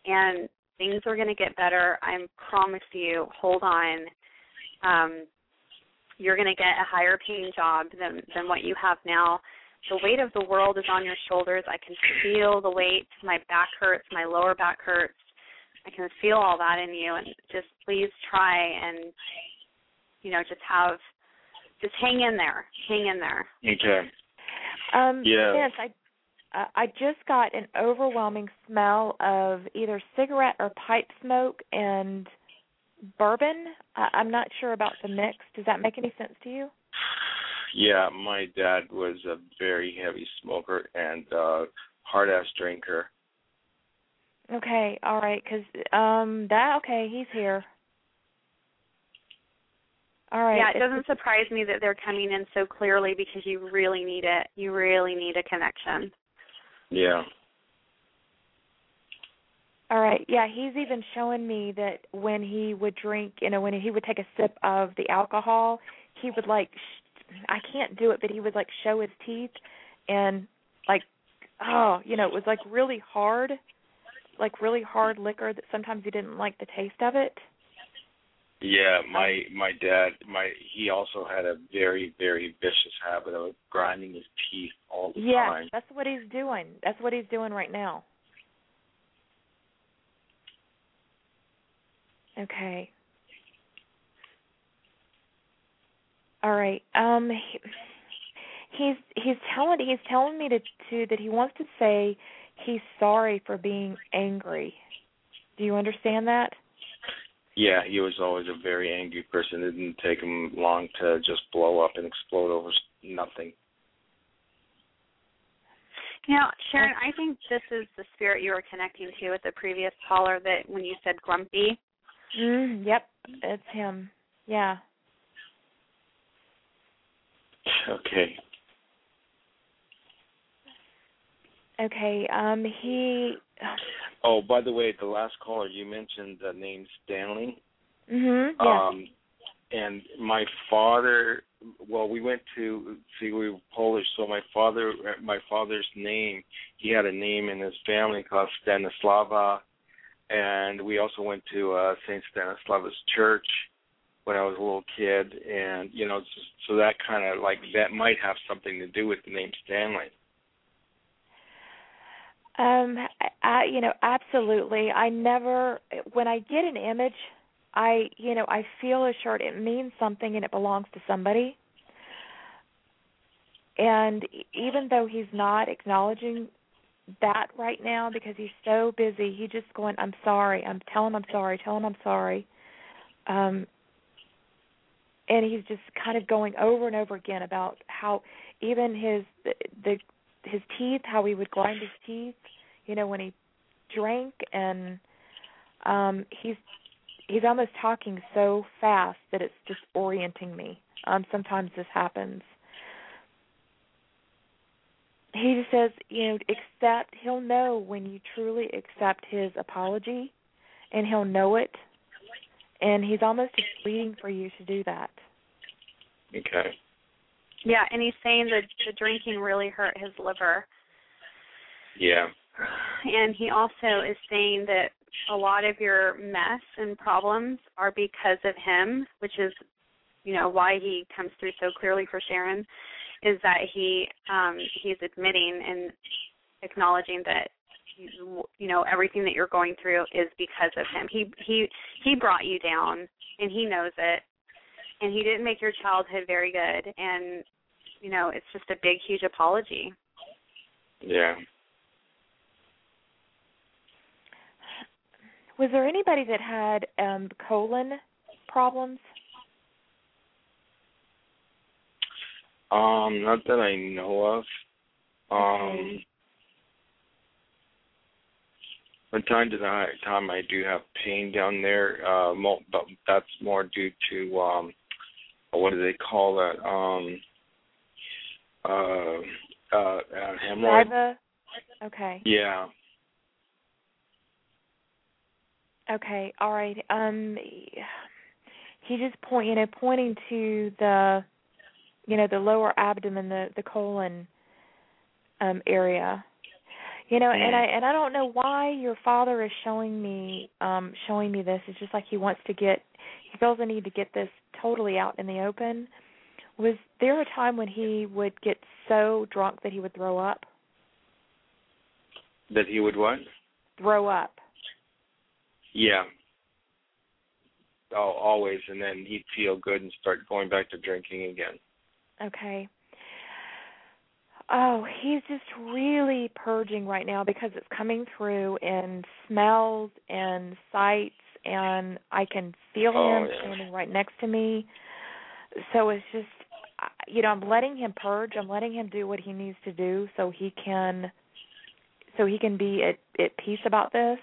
And things are going to get better. I promise you. Hold on. Um, you're going to get a higher paying job than than what you have now. The weight of the world is on your shoulders. I can feel the weight. My back hurts. My lower back hurts. I can feel all that in you. And just please try and you know just have just hang in there. Hang in there. Okay. Um, Yeah. Vince, I uh, I just got an overwhelming smell of either cigarette or pipe smoke and bourbon. I, I'm not sure about the mix. Does that make any sense to you? Yeah, my dad was a very heavy smoker and uh hard ass drinker. Okay, all right, 'cause um, that okay, he's here. All right. yeah, it doesn't surprise me that they're coming in so clearly because you really need it. You really need a connection. Yeah. All right. Yeah, he's even showing me that when he would drink, you know, when he would take a sip of the alcohol, he would like sh- I can't do it, but he would like show his teeth and like oh, you know, it was like really hard, like really hard liquor that sometimes you didn't like the taste of it. Yeah, my my dad, my he also had a very very vicious habit of grinding his teeth all the Yes, time. that's what he's doing. That's what he's doing right now. Okay. All right. Um he, he's he's telling he's telling me to to that he wants to say he's sorry for being angry. Do you understand that? Yeah, he was always a very angry person. It didn't take him long to just blow up and explode over nothing. You know, Sharon, I think this is the spirit you were connecting to with the previous caller that when you said grumpy. Mm, yep, it's him. Yeah. Okay. Okay. Um he Oh, by the way, the last caller you mentioned the name Stanley. Mhm. Yeah. Um and my father well we went to see we were Polish so my father my father's name he had a name in his family called Stanislava and we also went to uh St. Stanislava's church when I was a little kid and you know so, so that kind of like that might have something to do with the name Stanley. Um, I, you know, absolutely. I never, when I get an image, I, you know, I feel assured it means something and it belongs to somebody. And even though he's not acknowledging that right now because he's so busy, he just going, "I'm sorry. I'm telling him I'm sorry. tell him I'm sorry." Um, and he's just kind of going over and over again about how even his the, the his teeth, how he would grind his teeth, you know, when he drank and um he's he's almost talking so fast that it's disorienting me. Um sometimes this happens. He just says, you know, accept he'll know when you truly accept his apology and he'll know it and he's almost pleading for you to do that. Okay. Yeah, and he's saying that the drinking really hurt his liver. Yeah. And he also is saying that a lot of your mess and problems are because of him, which is, you know, why he comes through so clearly for Sharon, is that he um he's admitting and acknowledging that you know everything that you're going through is because of him. He he he brought you down and he knows it. And he didn't make your childhood very good and you know, it's just a big huge apology. Yeah. Was there anybody that had um colon problems? Um, not that I know of. Um, Okay. from time to ti- time, I do have pain down there, uh, mo- but that's more due to um, what do they call that? Um, uh, uh, uh hemorrhoid. Okay. Yeah. Okay. All right. Um he just point you know pointing to the you know the lower abdomen the the colon um area. You know, and I and I don't know why your father is showing me um showing me this. It's just like he wants to get he feels the need to get this totally out in the open. Was there a time when he would get so drunk that he would throw up? That he would what? Throw up. Yeah. Oh, always, and then he'd feel good and start going back to drinking again. Okay. Oh, he's just really purging right now because it's coming through in smells and sights, and I can feel Oh, him yeah. standing right next to me. So it's just, I- you know, I'm letting him purge. I'm letting him do what he needs to do so he can, so he can be at at peace about this.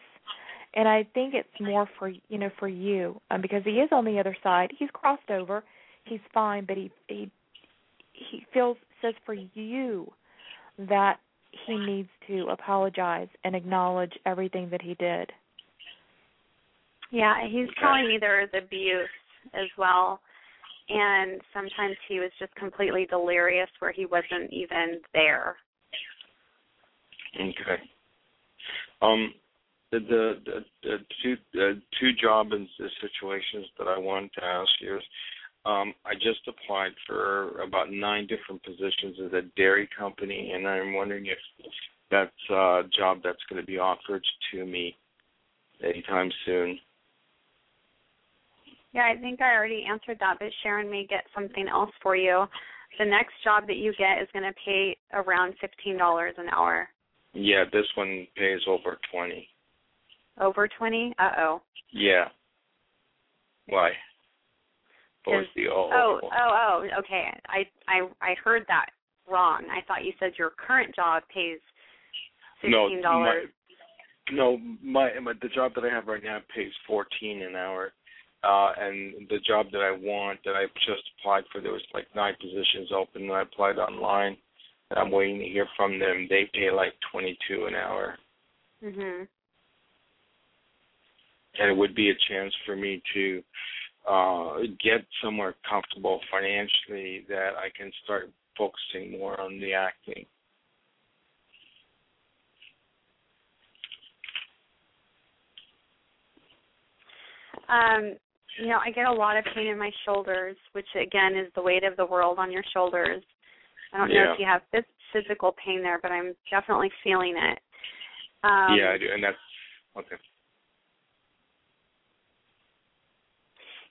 And I think it's more for you know for you um, because he is on the other side. He's crossed over. He's fine, but he he he feels says for you that he needs to apologize and acknowledge everything that he did. Yeah, he's telling me there was abuse as well. And sometimes he was just completely delirious where he wasn't even there. Okay. Um, the the, the, the two uh, two job and s- situations that I wanted to ask you is, um, I just applied for about nine different positions at a dairy company, and I'm wondering if that's a job that's going to be offered to me anytime soon. Yeah, I think I already answered that, but Sharon may get something else for you. The next job that you get is going to pay around $15 an hour. Yeah, this one pays over twenty. Over 20? Uh-oh. Yeah. Why? Was the oh? Oh, oh, oh, okay. I I I heard that wrong. I thought you said your current job pays No, $15. my, no, my, my the job that I have right now pays fourteen an hour, uh, and the job that I want that I just applied for, there was like nine positions open, and I applied online, and I'm waiting to hear from them. They pay like twenty two an hour, mhm. and it would be a chance for me to uh get somewhere comfortable financially that I can start focusing more on the acting. Um, you know, I get a lot of pain in my shoulders, which again is the weight of the world on your shoulders. I don't know if you have phys- physical pain there, but I'm definitely feeling it. Um, yeah, I do, and that's okay.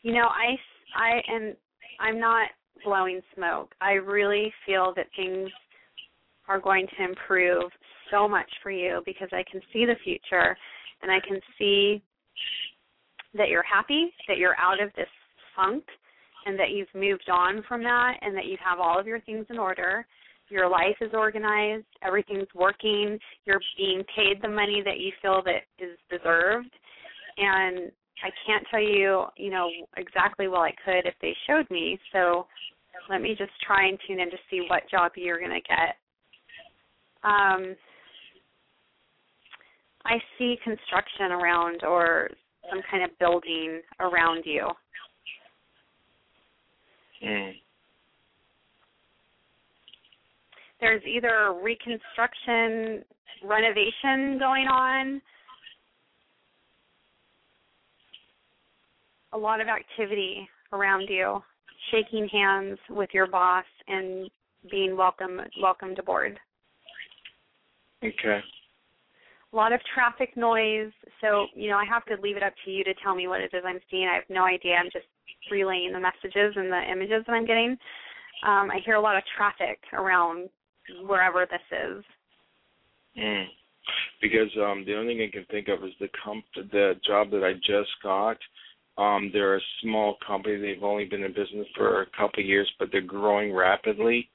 You know, I I am I'm not blowing smoke. I really feel that things are going to improve so much for you because I can see the future and I can see that you're happy, that you're out of this funk and that you've moved on from that and that you have all of your things in order. Your life is organized, everything's working, you're being paid the money that you feel that is deserved. And I can't tell you, you know, exactly well I could if they showed me. So let me just try and tune in to see what job you're going to get. Um, I see construction around or some kind of building around you. Mm. There's either reconstruction, renovation going on, a lot of activity around you, shaking hands with your boss and being welcome welcomed aboard. Okay. A lot of traffic noise. So, you know, I have to leave it up to you to tell me what it is I'm seeing. I have no idea. I'm just relaying the messages and the images that I'm getting. Um, I hear a lot of traffic around wherever this is. Mm. Because um the only thing I can think of is the comp the job that I just got. Um they're a small company. They've only been in business for a couple of years, but they're growing rapidly.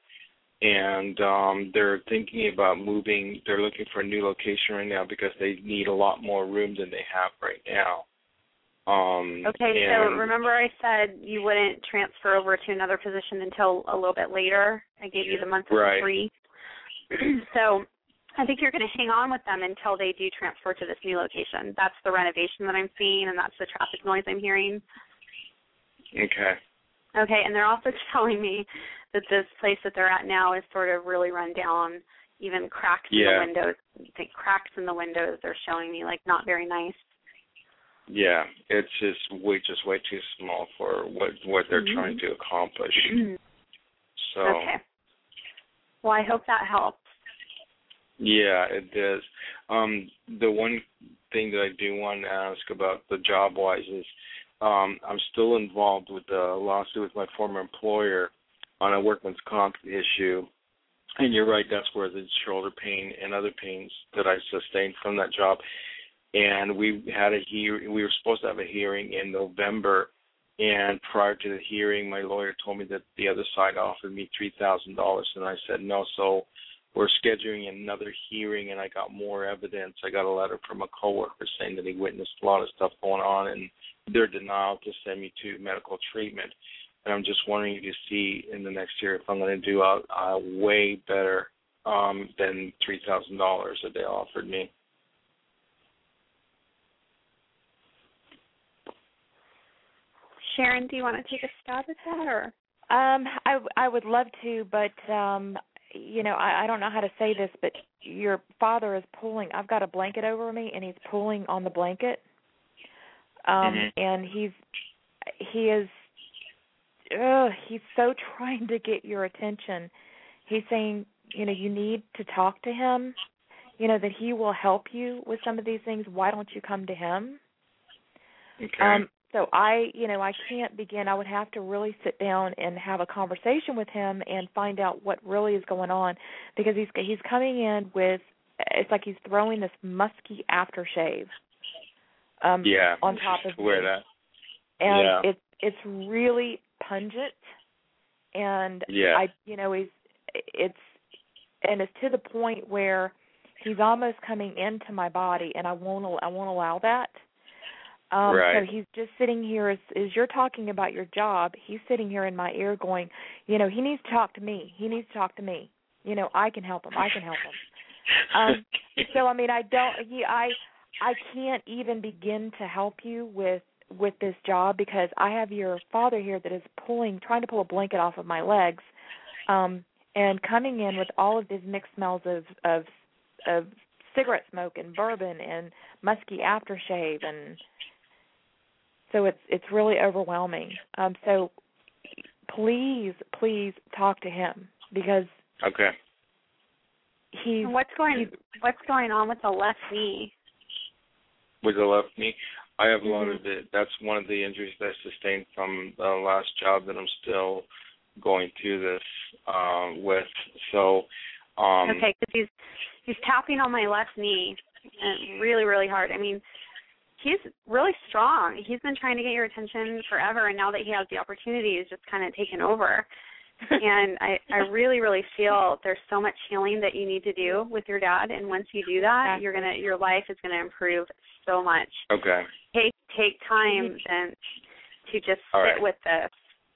And um they're thinking about moving they're looking for a new location right now because they need a lot more room than they have right now. Um Okay, so remember I said you wouldn't transfer over to another position until a little bit later. I gave you the month of Right. free. so I think you're going to hang on with them until they do transfer to this new location. That's the renovation that I'm seeing, and that's the traffic noise I'm hearing. Okay. Okay, and they're also telling me that this place that they're at now is sort of really run down. Even cracks in the windows, I think cracks in the windows they're showing me, like not very nice. Yeah. It's just way just way too small for what what they're Mhm. trying to accomplish. So Okay. Well, I hope that helps. Yeah, it does. Um, the one thing that I do want to ask about the job wise is um, I'm still involved with a lawsuit with my former employer on a workman's comp issue. And you're right, that's where the shoulder pain and other pains that I sustained from that job. And we had a hear we were supposed to have a hearing in November and prior to the hearing my lawyer told me that the other side offered me three thousand dollars and I said no, so we're scheduling another hearing and I got more evidence. I got a letter from a coworker saying that he witnessed a lot of stuff going on and their denial to send me to medical treatment. And I'm just wondering to see in the next year if I'm going to do a, a way better um, than three thousand dollars that they offered me. Sharon, do you want to take a stab at that, or? Um, I I would love to, but um, you know, I, I don't know how to say this, but your father is pulling. I've got a blanket over me, and he's pulling on the blanket. Um, Mhm. and he's he is, ugh, he's so trying to get your attention. He's saying, you know, you need to talk to him. You know that he will help you with some of these things. Why don't you come to him? Okay. Um, so I, you know, I can't begin. I would have to really sit down and have a conversation with him and find out what really is going on because he's he's coming in with it's like he's throwing this musky aftershave um yeah. on top of Wear me. that. and Yeah. it's it's really pungent and Yeah. I you know he's it's and it's to the point where he's almost coming into my body and I won't al- I won't allow that. Um Right. so he's just sitting here as as you're talking about your job, he's sitting here in my ear going, you know, he needs to talk to me. He needs to talk to me. You know, I can help him. I can help him. Um so I mean I don't he, I I can't even begin to help you with with this job because I have your father here that is pulling trying to pull a blanket off of my legs um and coming in with all of these mixed smells of of of cigarette smoke and bourbon and musky aftershave and so it's it's really overwhelming. Um so please please talk to him because Okay. he's And what's going What's going on with the left knee? With the left knee, I have a lot of it. That's one of the injuries that I sustained from the last job that I'm still going through this uh, with. So, um, okay, because he's he's tapping on my left knee, and really really hard. I mean, he's really strong. He's been trying to get your attention forever, and now that he has the opportunity, he's just kind of taken over. and I I really really feel there's so much healing that you need to do with your dad, and once you do that, you're gonna your life is gonna improve so much. okay. Take take time mm-hmm. and to just sit right. with this.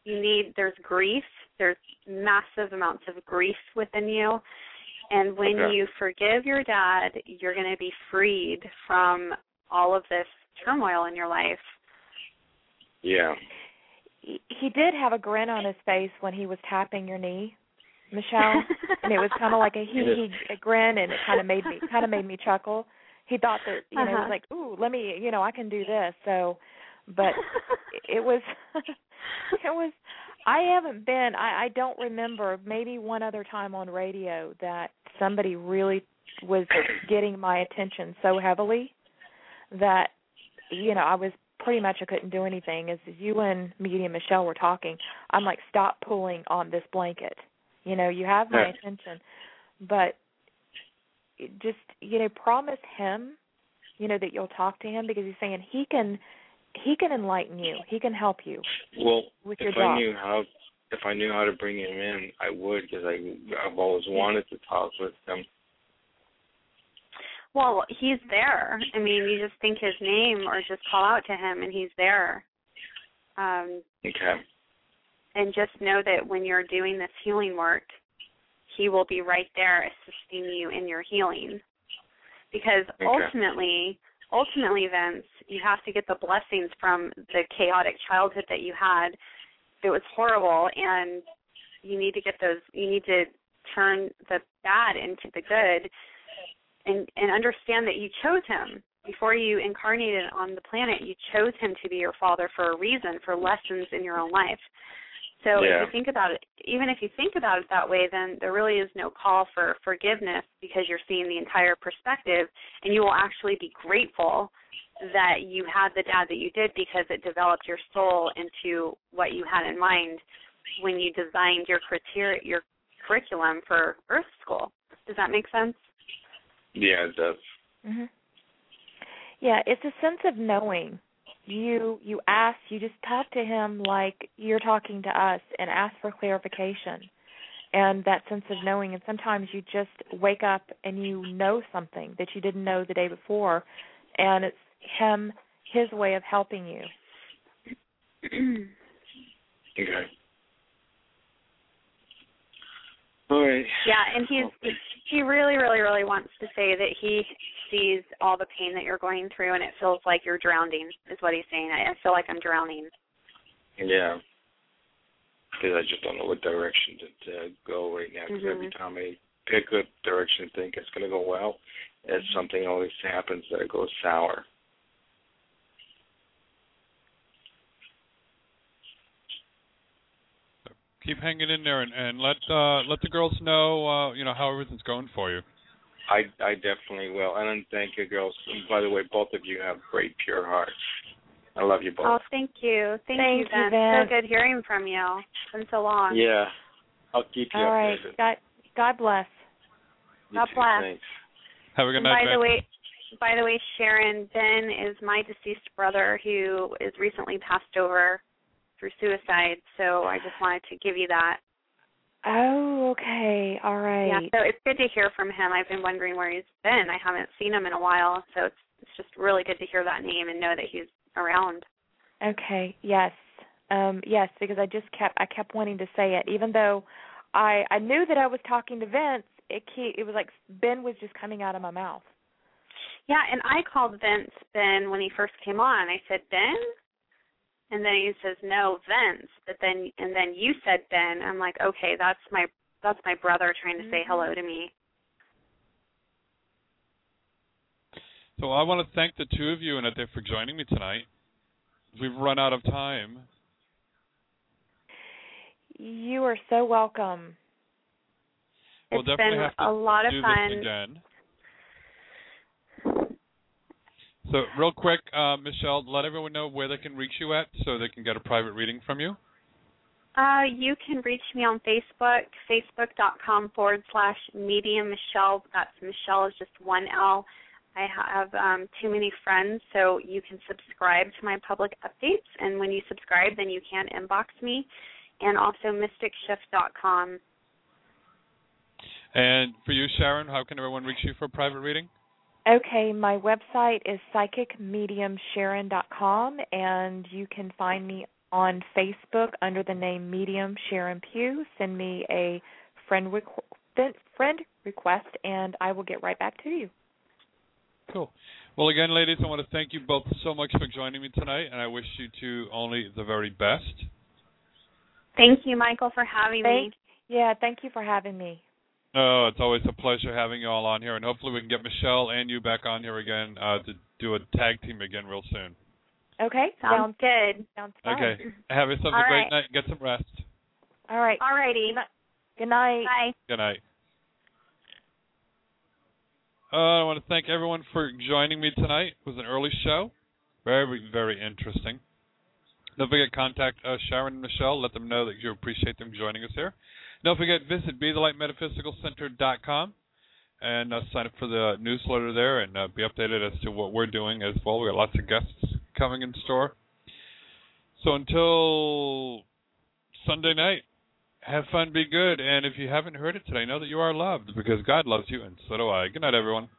You need there's grief, there's massive amounts of grief within you. And when Okay. you forgive your dad, you're going to be freed from all of this turmoil in your life. Yeah. he he did have a grin on his face when he was tapping your knee, Michele, and it was kind of like a hee hee a grin, and it kind of made me kind of made me chuckle. He thought that you know he Uh-huh. was like, ooh, let me you know I can do this. So, but it was it was I haven't been I I don't remember maybe one other time on radio that somebody really was getting my attention so heavily that you know I was pretty much I couldn't do anything. As you and me and Michele were talking I'm like stop pulling on this blanket. You know you have my Yeah. attention. But just you know promise him you know that you'll talk to him because he's saying he can he can enlighten you. He can help you Well, with your if job. I knew how, if I knew how to bring him in, I would because I I've always wanted to talk with him. Well, he's there. I mean, you just think his name or just call out to him and he's there. Um Okay. and just know that when you're doing this healing work, he will be right there assisting you in your healing. Because Okay. ultimately, ultimately, Vince, you have to get the blessings from the chaotic childhood that you had. It was horrible, and you need to get those. You need to turn the bad into the good, and and understand that you chose him before you incarnated on the planet. You chose him to be your father for a reason, for lessons in your own life. So Yeah. if you think about it, even if you think about it that way, then there really is no call for forgiveness because you're seeing the entire perspective, and you will actually be grateful that you had the dad that you did because it developed your soul into what you had in mind when you designed your criteria, your curriculum for Earth School. Does that make sense? Yeah, it does. Mhm. Yeah, it's a sense of knowing. You you ask, you just talk to him like you're talking to us and ask for clarification. And that sense of knowing and sometimes you just wake up and you know something that you didn't know the day before and it's him his way of helping you. Okay. All right. Yeah, and he's he really, really, really wants to say that he sees all the pain that you're going through, and it feels like you're drowning. Is what he's saying. I I feel like I'm drowning. Yeah. Because I just don't know what direction to, to go right now. Because every Mhm. time I pick a direction, and think it's going to go well, and something always happens that it goes sour. Keep hanging in there and, and let uh, let the girls know uh, you know how everything's going for you. I I definitely will. And then thank you, girls. And by the way, both of you have great, pure hearts. I love you both. Oh, thank you, thank, Thank you, you, Ben. Ben. So good hearing from you. It's been so long. yeah. I'll keep you All right. updated. God God bless. You God too. bless. Thanks. Have a good night. by the way, by the way, Sharon, Ben is my deceased brother who is recently passed over through suicide. So I just wanted to give you that. Oh, okay. All right. Yeah, so it's good to hear from him. I've been wondering where he's been. I haven't seen him in a while, so it's it's just really good to hear that name and know that he's around. Okay. Yes. Um yes, because I just kept I kept wanting to say it even though I I knew that I was talking to Vince, it ke- it was like Ben was just coming out of my mouth. Yeah, and I called Vince Ben when he first came on. I said Ben, and then he says no Vince. But then and then you said Ben. I'm like, okay, that's my that's my brother trying to say hello mm-hmm. to me. So I want to thank the two of you and Ade for joining me tonight. We've run out of time. You are so welcome. We'll It's definitely been have to a lot of fun. again. So real quick, uh, Michele, let everyone know where they can reach you at so they can get a private reading from you. Uh, you can reach me on Facebook, facebook.com forward slash medium Michele. That's Michele is just one L. I have um, too many friends, so you can subscribe to my public updates. And when you subscribe, then you can inbox me. And also mysticshift.com. And for you, Sharon, how can everyone reach you for a private reading? Okay, my website is psychicmediumsharon.com and you can find me on Facebook under the name Medium Sharon Pugh. Send me a friend requ- friend request and I will get right back to you. Cool. Well, again, ladies, I want to thank you both so much for joining me tonight, and I wish you two only the very best. Thank you, Michael, for having Thank me. yeah, thank you for having me. Oh, it's always a pleasure having you all on here, and hopefully we can get Michele and you back on here again uh, to do a tag team again real soon. Okay, Sounds good. sounds fine. Okay. Have yourself All a great right. night. Get some rest. All right. Alrighty. Good night. Bye. Good night. Uh, I want to thank everyone for joining me tonight. It was an early show. Very, very interesting. Don't forget contact uh, Sharon and Michele. Let them know that you appreciate them joining us here. Don't forget visit BeTheLightMetaphysicalCenter.com and uh, sign up for the newsletter there and uh, be updated as to what we're doing as well. We got lots of guests coming in store. So until Sunday night, have fun, be good, and if you haven't heard it today, know that you are loved because God loves you, and so do I. Good night, everyone.